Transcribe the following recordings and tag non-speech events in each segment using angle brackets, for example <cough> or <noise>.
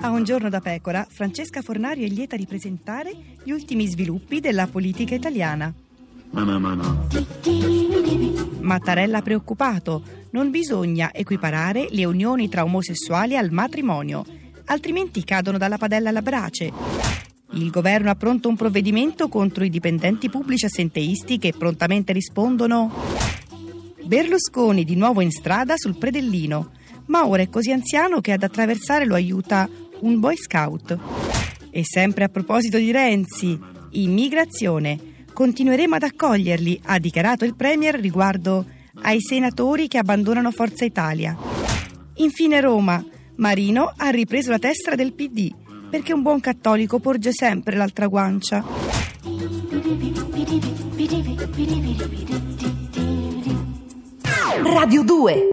A un giorno da pecora, Francesca Fornario è lieta di presentare gli ultimi sviluppi della politica italiana. Mattarella preoccupato, non bisogna equiparare le unioni tra omosessuali al matrimonio, altrimenti cadono dalla padella alla brace. Il governo ha pronto un provvedimento contro i dipendenti pubblici assenteisti che prontamente rispondono. Berlusconi di nuovo in strada sul predellino, ma ora è così anziano che ad attraversare lo aiuta un boy scout. E sempre a proposito di Renzi, immigrazione, continueremo ad accoglierli, ha dichiarato il Premier riguardo ai senatori che abbandonano Forza Italia. Infine Roma, Marino ha ripreso la testa del PD perché un buon cattolico porge sempre l'altra guancia. Radio 2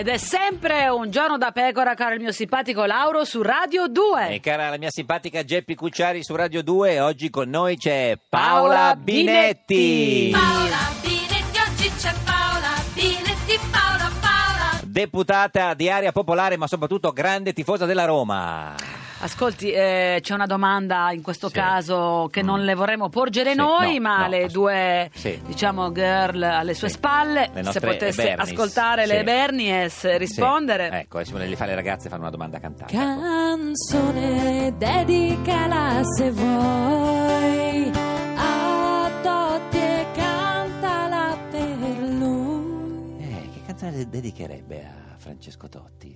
Ed è sempre un giorno da pecora, caro il mio simpatico Lauro, su Radio 2. E cara la mia simpatica Geppi Cucciari su Radio 2, oggi con noi c'è Paola Paola Binetti. Binetti, Paola Binetti, oggi c'è Paola Binetti, Paola Paola. deputata di Area Popolare ma soprattutto grande tifosa della Roma. Ascolti, eh, c'è una domanda in questo Sì. caso che non le vorremmo porgere Sì, noi, no, ma no, le ass- due, sì. diciamo, girl alle sue Sì. spalle, Le se potesse Bernice, ascoltare le. Bernies e rispondere. Sì. Ecco, adesso le fa le ragazze fanno una domanda cantata. Canzone dedicala se vuoi Eh, canzone de- dedicherebbe a Francesco Totti.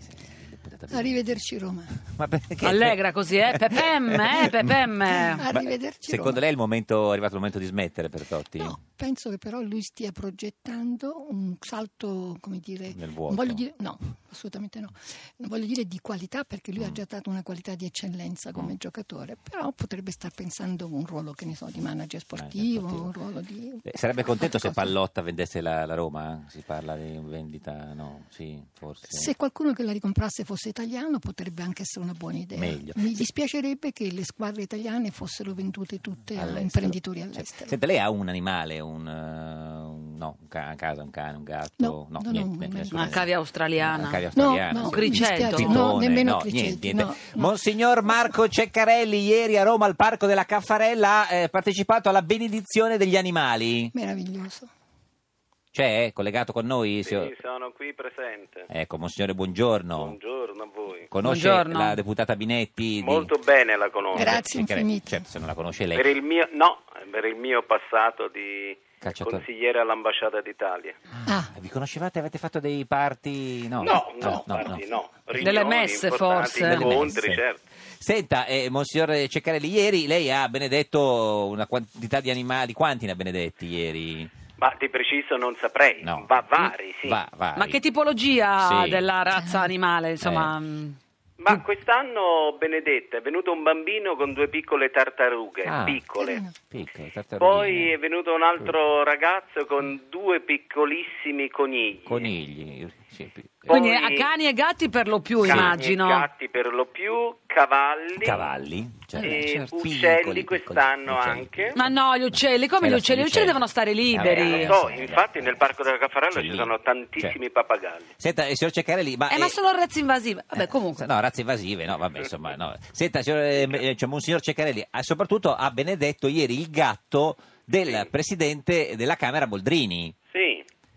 Arrivederci Roma. <laughs> Ma perché? Allegra così, eh? Pepem, eh? <laughs> Pepem. Arrivederci Secondo Roma. lei è il momento, è arrivato il momento di smettere per Totti? No, penso che però lui stia progettando un salto, come dire, Nel non vuoto. voglio dire, no, assolutamente no, non voglio dire di qualità perché lui ha già dato una qualità di eccellenza come giocatore, però potrebbe star pensando un ruolo, che ne so, di manager sportivo, sportivo. un ruolo di... Eh, Sarebbe contento se. Pallotta vendesse la, la Roma? Si parla di vendita, no? Sì, forse. Se qualcuno che la ricomprasse fosse italiano potrebbe anche essere una buona idea. Meglio. Mi dispiacerebbe che le squadre italiane fossero vendute tutte a All'estero. imprenditori Cioè, all'estero. Senta, lei ha un animale, un, eh, un- no, un ca- a casa, un cane, un gatto? No, no, no, niente, no, Una cavia australiana. Una cavia No, australiana. no, Un criceto. Tritone, no, nemmeno no, criceti, niente, niente. no, no. Monsignor Marco Ceccarelli ieri a Roma al Parco della Caffarella ha eh, partecipato alla benedizione degli animali. Meraviglioso. C'è? Collegato con noi? Sì, sono qui presente. Ecco, Monsignore, buongiorno. Buongiorno a voi. Conosce Buongiorno. la deputata Binetti? di- Molto bene la conosco. Grazie infinite. Certo, se non la conosce lei. Per il mio, no, per il mio passato di Calciatore. consigliere all'ambasciata d'Italia. Ah, Vi conoscevate? Avete fatto dei party? No, No, no, parti, no. Delle Riunioni messe, forse? Delle Incontri, messe. certo. Senta, eh, Monsignor Ceccarelli, ieri lei ha benedetto una quantità di animali. Quanti ne ha benedetti ieri? Ma di preciso non saprei. No. Va vari, sì. Va- vari. Ma che tipologia Sì. della razza animale, insomma? Eh. mm, Ma quest'anno, Benedetta, è venuto un bambino con due piccole tartarughe, Ah. piccole. carino. Piccole, tartarughe. Poi è venuto un altro ragazzo con due piccolissimi conigli. Conigli. Sì, pi- Quindi Poi- a cani e gatti per lo più, Cani e immagino. Gatti per lo più, cavalli. Cavalli. certo. E certo. uccelli Piccoli, quest'anno piccoli, anche. Ma no, gli uccelli, come Eh, gli lo uccelli? Gli uccelli devono stare liberi. Eh, Lo so, infatti eh, nel Parco della Caffarella ci sono tantissimi Cioè. pappagalli. Senta, eh, signor Ceccarelli, ma... Eh, ma eh, sono razze invasive. Vabbè, comunque. No, razze invasive, no, vabbè, insomma, no. Senta, signor, eh, eh, cioè, Monsignor Ceccarelli, ha soprattutto ha benedetto ieri il gatto del Sì. presidente della Camera Boldrini.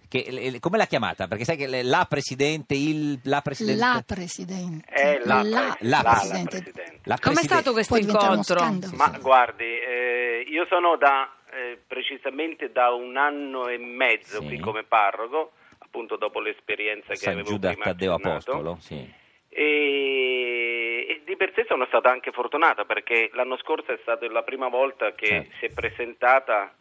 Che, eh, come l'ha chiamata? Perché sai che le- la presidente, il, la presidente... la Presidente. è la, La, pre- la la- Presidente. Presidente. la Com'è stato questo incontro? Ma guardi, eh, io sono da eh, precisamente da un anno e mezzo Sì. qui come parroco, appunto dopo l'esperienza che San avevo Giuda prima Taddeo. Apostolo, sì. E, e di per sé sono stata anche fortunata perché l'anno scorso è stata la prima volta che Certo. si è presentata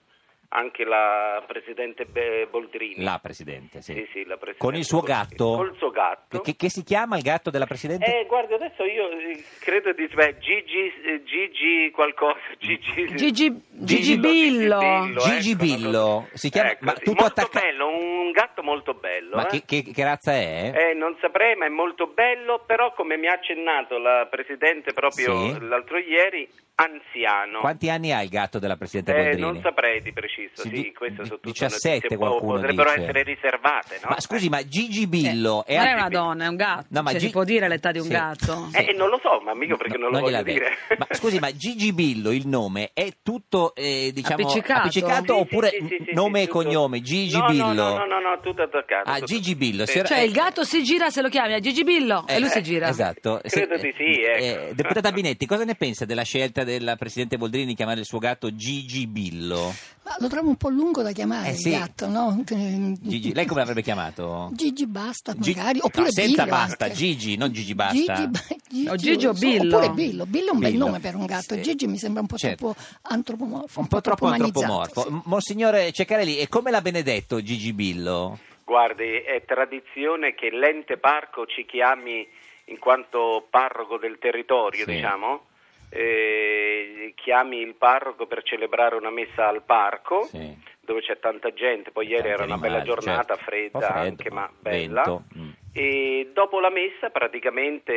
anche la Presidente Be- Boldrini. La presidente, sì. Sì, sì, la Presidente Con il suo Boldrini. gatto? Col suo gatto. Che, che si chiama il gatto della presidente? Eh, guardi, adesso io eh, credo di beh, Gigi, eh, Gigi qualcosa, <laughs> Gigi, Gigi, Gigi Billo, Billo. Gigi ecco, Billo. Si chiama- ecco, ma sì, tutto molto attacca- bello, un gatto molto bello. Ma eh. che, che- che razza è? Eh, non saprei, ma è molto bello, però come mi ha accennato la Presidente proprio Sì. l'altro ieri, anziano. Quanti anni ha il gatto della presidente Eh, Boldrini? non saprei di preciso, Sì, sì, di- queste di- sono tutte 17 notizie, qualcuno potrebbero dice. essere riservate, no? Ma scusi, ma Gigi Billo è, Non è anche- una donna, è un gatto. No, ma Cioè, Gi- si può dire l'età di un sì. gatto? Eh, eh, non lo so, ma mica perché non lo gliela voglio dire. Ma scusi, ma Gigi Billo, il nome, è tutto eh, diciamo Appiccicato? Sì, oppure sì, sì, sì, nome sì, e tutto- cognome? Gigi no, Billo? No, no, no, no, tutto attaccato. Ah, Gigi Billo, Sì. si Cioè il gatto si gira se lo chiami a Gigi Billo e lui si Eh, gira. Esatto. Credo di sì, ecco. eh, deputata Binetti, cosa ne pensa della scelta della Presidente Boldrini di chiamare il suo gatto Gigi Billo? Ma lo trovo un po' lungo da chiamare Eh, il sì. gatto, no? Gigi, lei come l'avrebbe chiamato? Gigi basta magari, no, oppure senza Billo basta, anche. Gigi, non Gigi basta. Gigi, ba- Gigi, O Gigi o so, Billo? Oppure Billo. Billo è un bel Billo. nome per un gatto. Sì. Gigi mi sembra un po' Certo. troppo antropomorfo. Un po' troppo antropomorfo. sì. Monsignore Ceccarelli, e come l'ha benedetto Gigi Billo? Guardi, è tradizione che l'ente parco ci chiami in quanto parroco del territorio, Sì. diciamo. Eh, chiami il parroco per celebrare una messa al parco Sì. dove c'è tanta gente. Poi ieri Tanti era una bella animali, giornata, certo. fredda freddo, anche, ma ma bella. vento, mm. E dopo la messa praticamente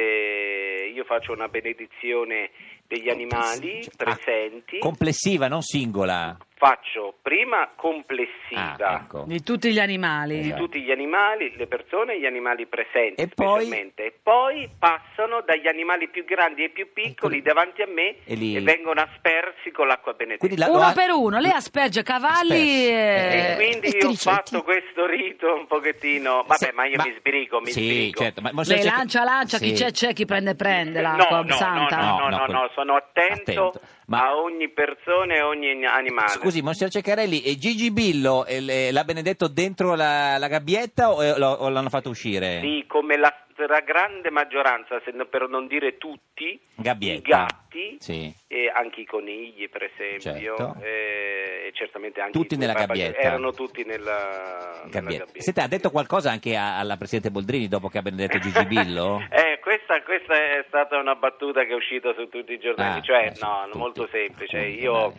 io faccio una benedizione degli animali ah, presenti. complessiva, non singola. faccio prima complessiva Ah, ecco. Di tutti gli animali. di Esatto. tutti gli animali, le persone e gli animali presenti E poi? specialmente. E poi passano dagli animali più grandi e più piccoli davanti a me E li- vengono aspersi con l'acqua benedetta. La- Uno per uno, lei asperge cavalli Asperge. e... E quindi e io ho fatto questo rito un pochettino. Vabbè, Se- ma io mi sbrigo, mi sì, sbrigo. certo, ma Lei lancia, lancia, chi Sì. c'è, c'è, chi prende, prende No, l'acqua no, no, santa. no, no, No, no, no, no, sono attento, attento. Ma- a ogni persona e ogni animale. Scusi, Monsignor Ceccarelli, e Gigi Billo l'ha benedetto dentro la, la gabbietta o, o l'hanno fatto uscire? Sì, come la, stragrande maggioranza, se per non dire tutti, Gabbietta. i gatti, Sì. e anche i conigli per esempio, Certo. eh, e certamente anche Tutti nella gabbietta. erano tutti nella, nella Gabbietta. gabbietta. Senta, ha detto qualcosa anche a- alla Presidente Boldrini dopo che ha benedetto <laughs> Gigi Billo? Eh, questa, questa è stata una battuta che è uscita su tutti i giornali, Ah, cioè eh no, molto semplice. Io.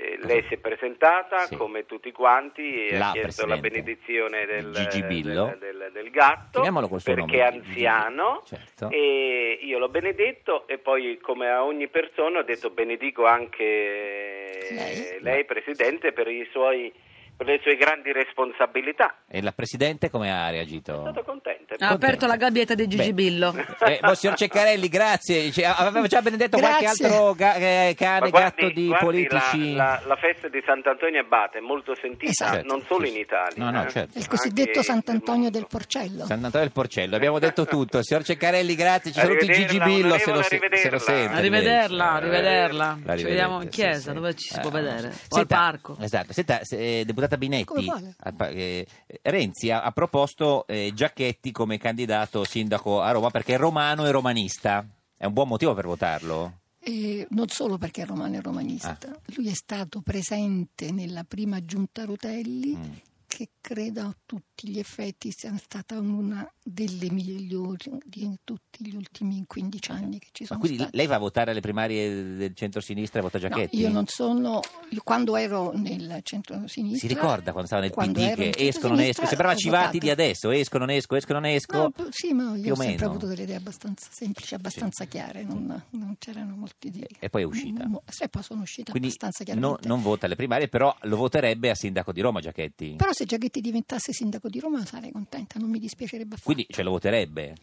Eh, lei si è presentata Sì. come tutti quanti e La ha chiesto la benedizione del, Gigi Billo. del- del- del gatto Chiamiamolo col suo perché è nome, Gigi anziano. Certo. e io l'ho benedetto e poi come a ogni persona ho detto benedico anche Lei? lei Presidente per i suoi per le sue grandi responsabilità. E la Presidente come ha reagito? stato contento. Ha aperto la gabbietta di Gigi Beh. Billo. Eh, Monsignor Ceccarelli, grazie. Cioè, aveva già benedetto qualche Grazie. altro ga- eh, cane, guardi- gatto di guardi, politici? La, la- la festa di Sant'Antonio Abate è molto sentita Esatto. non solo Sì, sì. in Italia. No, no, eh, certo. Il cosiddetto Sant'Antonio del. Porcello. Sant'Antonio del Porcello, abbiamo detto tutto. Signor Ceccarelli, grazie. Ci saluti Gigi Billo se lo, se- se lo arrivederla. sente. Arrivederla, Eh, arrivederla. la Ci vediamo in chiesa, sì. dove ci si può Eh, vedere. O al parco. Esatto. Senta, se- eh, deputata Binetti, pa- eh, Renzi ha, ha proposto eh, Giacchetti come candidato sindaco a Roma perché è romano e romanista. È un buon motivo per votarlo? E non solo perché è romano e romanista, Ah. lui è stato presente nella prima giunta Rutelli Mm. Che credo a tutti gli effetti sia stata una delle migliori di tutti gli ultimi 15 anni che ci Ma sono quindi stati. lei va a votare alle primarie del centro-sinistra e vota No, Giacchetti? io non sono, io quando ero nel centro-sinistra... Si ricorda quando stava nel quando PD che ne centro-sinistra, escono, sembrava Civati di adesso, escono, ne esco, escono, ne esco. No, sì, ma io ho sempre avuto delle idee abbastanza semplici, abbastanza chiare, non, non c'erano molti di... E poi è uscita. Mo- Sì, poi sono uscita Quindi abbastanza no- chiaramente. non vota alle primarie, però lo voterebbe a sindaco di Roma Giacchetti. Però se Giachetti diventasse sindaco di Roma sarei contenta, non mi dispiacerebbe affatto. Quindi ce lo voterebbe.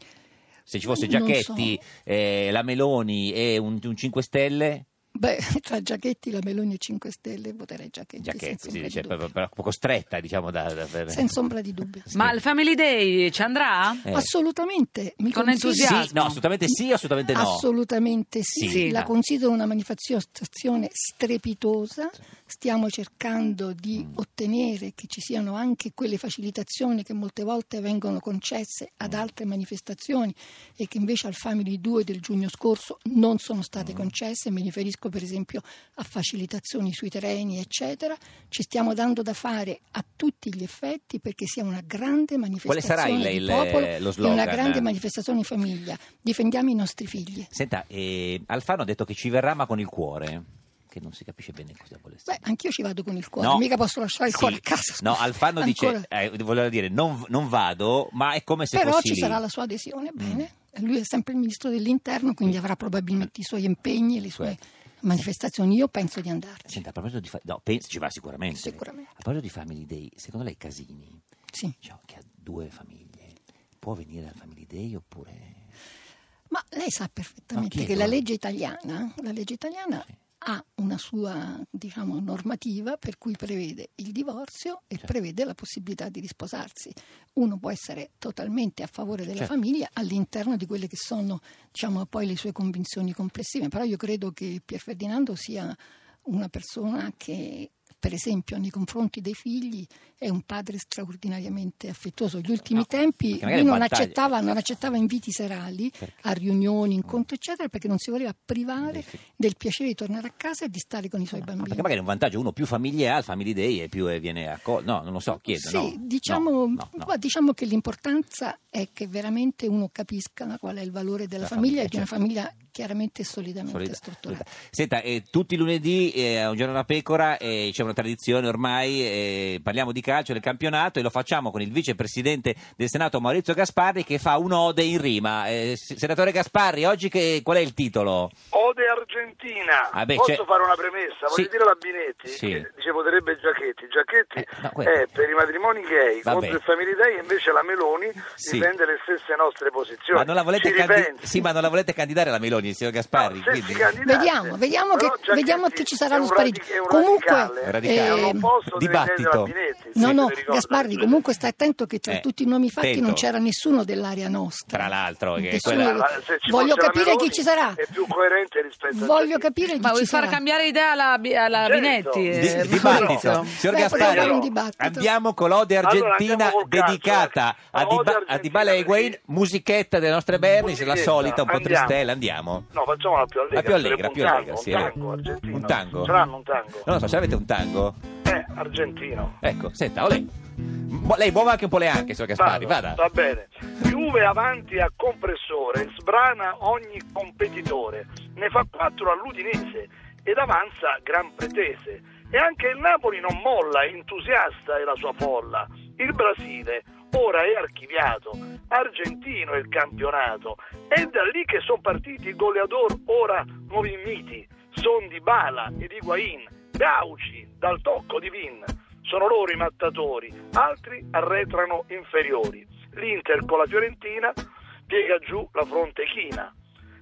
Se ci fosse Giacchetti, eh, la Meloni e un, un 5 Stelle, Beh, <laughs> tra Giachetti, la Meloni e 5 Stelle voterei Giachetti, si ombra dice, di però, però poco stretta, diciamo, da, da- per- senza ombra di dubbio. <laughs> Ma il Family Day ci andrà? Eh. Assolutamente, mi Con entusiasmo. Sì, no, assolutamente sì, assolutamente no. Assolutamente sì, Sì. la considero una manifestazione strepitosa. Stiamo cercando di Mm. ottenere che ci siano anche quelle facilitazioni che molte volte vengono concesse ad Mm. altre manifestazioni e che invece al Family 2 del giugno scorso non sono state Mm. concesse. Mi riferisco per esempio a facilitazioni sui terreni, eccetera. Ci stiamo dando da fare a tutti gli effetti perché sia una grande manifestazione sarà il- popolo lo e una slogan? grande manifestazione di famiglia. Difendiamo i nostri figli. Senta, eh, Alfano ha detto che ci verrà ma con il cuore, che non si capisce bene cosa vuole Beh, anch'io ci vado con il cuore, No. mica posso lasciare il Sì. cuore a casa. No. Alfano Ancora. dice, eh, voleva dire, non, non vado, ma è come se Però fossi ci lì. sarà la sua adesione, Mm. bene. Lui è sempre il ministro dell'interno, quindi avrà probabilmente i suoi impegni e le sue manifestazioni. Io penso di andarci. Senta, a proposito di... fa- no, penso, ci va sicuramente. Sicuramente. A proposito di Family Day, secondo lei Casini, Sì. diciamo, che ha due famiglie, può venire al Family Day oppure... Ma lei sa perfettamente che la legge italiana, la legge italiana ha una sua diciamo, normativa per cui prevede il divorzio e Certo. prevede la possibilità di risposarsi. Uno può essere totalmente a favore della Certo. famiglia all'interno di quelle che sono diciamo, poi le sue convinzioni complessive, però io credo che Pier Ferdinando sia una persona che per esempio nei confronti dei figli è un padre straordinariamente affettuoso. Gli ultimi No, tempi lui non accettava, non accettava inviti serali Perché? a riunioni, incontri, eccetera, perché non si voleva privare del piacere di tornare a casa e di stare con i suoi Ma bambini. perché magari è un vantaggio, uno più famiglie ha, il Family Day e più eh, viene accolto. No, non lo so, chiedo. Sì, no, diciamo, no, no, no. diciamo che l'importanza è che veramente uno capisca qual è il valore della La famiglia, famiglia, e di una certo. famiglia chiaramente e solidamente Solida- strutturata. Senta, eh, tutti i lunedì eh, a un giorno da pecora eh, c'è una tradizione ormai, eh, parliamo di calcio del campionato e lo facciamo con il vicepresidente del Senato Maurizio Gasparri che fa un'ode in rima. Eh, senatore Gasparri, oggi che, qual è il titolo? Ode Argentina. Ah, beh, Posso c'è- fare una premessa? Sì. Voglio dire alla Binetti Sì. che dice voterebbe Giacchetti. Giacchetti Eh, no, quello- è per i matrimoni gay Vabbè. contro il Family Day e invece la Meloni Sì. difende le stesse nostre posizioni. Ma non la volete, Si candi- ripensi. sì, ma non la volete candidare la Meloni, signor Gasparri? No, quindi-. Vediamo, vediamo che- vediamo che ci sarà è un Comunque, radicale, eh, dibattito. Binetti. No, no. Gasparri, comunque stai attento che tra Eh, tutti i nomi fatti attento. non c'era nessuno dell'area nostra. Tra l'altro, che quella- ci Voglio la capire chi ci sarà. È più coerente rispetto a Voglio capire chi Ma vuoi ci far sarà. cambiare idea alla, alla Certo. Binetti? Eh, Di- dibattito. Maurizio? Signor Beh, Gasparri, facciamo un dibattito. andiamo con l'ode argentina dedicata eh. a, Diba- a di Bala e Higuain, musichetta delle nostre Bernis, la solita, un po' tristella, andiamo. No, facciamola più allegra. La più allegra, più allegra, tango, sì, un tango argentino. Un tango? Ce l'hanno un tango? Non lo so, se avete un tango? Eh, argentino. Ecco, senta, olè. Lei muove anche un po' le anche, signor Gaspari, vada. Va bene. Juve avanti a compressore, sbrana ogni competitore, ne fa quattro all'Udinese ed avanza gran pretese. E anche il Napoli non molla, entusiasta è la sua folla. Il Brasile ora è archiviato, argentino il campionato. È da lì che sono partiti i goleador ora nuovi miti. Son di Bala ed Higuain, Gauci dal tocco di Vin. Sono loro i mattatori, altri arretrano inferiori. L'Inter con la Fiorentina piega giù la fronte china.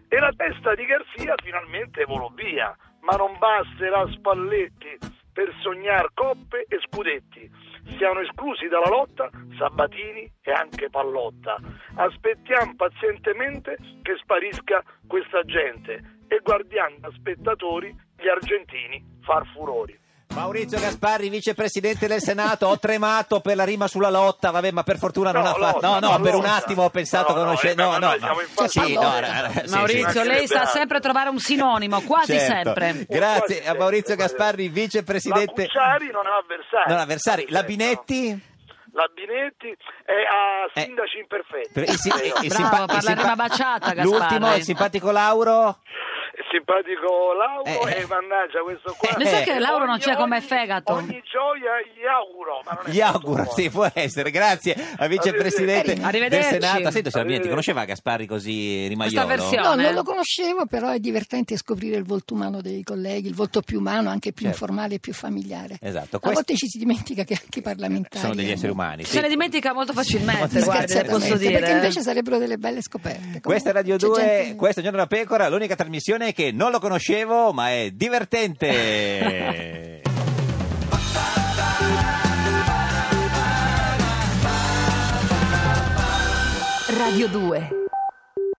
E la testa di Garzia finalmente volò via, ma non basterà Spalletti per sognar coppe e scudetti. Siamo esclusi dalla lotta Sabatini e anche Pallotta. Aspettiamo pazientemente che sparisca questa gente e guardiamo da spettatori gli argentini far furori. Maurizio Gasparri, vicepresidente del Senato, ho tremato per la rima sulla lotta, vabbè, ma per fortuna non No, ha fatto. No, no, per un attimo ho pensato No, no, conosce- eh, No, ma no, fase sì, eh, sì, Maurizio, sì. lei sa sempre trovare un sinonimo, quasi Certo. sempre. Grazie a Maurizio Gasparri, La vicepresidente. Cucciari non ha avversari. Non avversari. La Binetti? La Binetti è a Eh, sindaci imperfetti. Per- il Credo. il Bravo, simpa- parla il simpa- rima baciata, Gasparri. L'ultimo, il simpatico Lauro. Simpatico Lauro Eh. e mannaggia questo qua. Lo sai Eh. che Lauro non c'è come fegato? Ogni gioia gli auguro. Ma non è Gli auguro, sì, può essere. Grazie a vicepresidente del Arrivederci. Senato. Senta, Arrivederci. conosceva Gasparri così rimaiolo? Questa versione. No, non lo conoscevo, però è divertente scoprire il volto umano dei colleghi, il volto più umano, anche più Certo. informale e più familiare. Esatto, A volte ci si dimentica che anche i parlamentari Sono degli esseri umani. sì. Se ne dimentica molto facilmente, guardi, le posso dire. Perché invece sarebbero delle belle scoperte. Questa è Radio C'è 2, gente- questo è Giorno da Pecora, l'unica trasmissione che non lo conoscevo, ma è divertente. Radio 2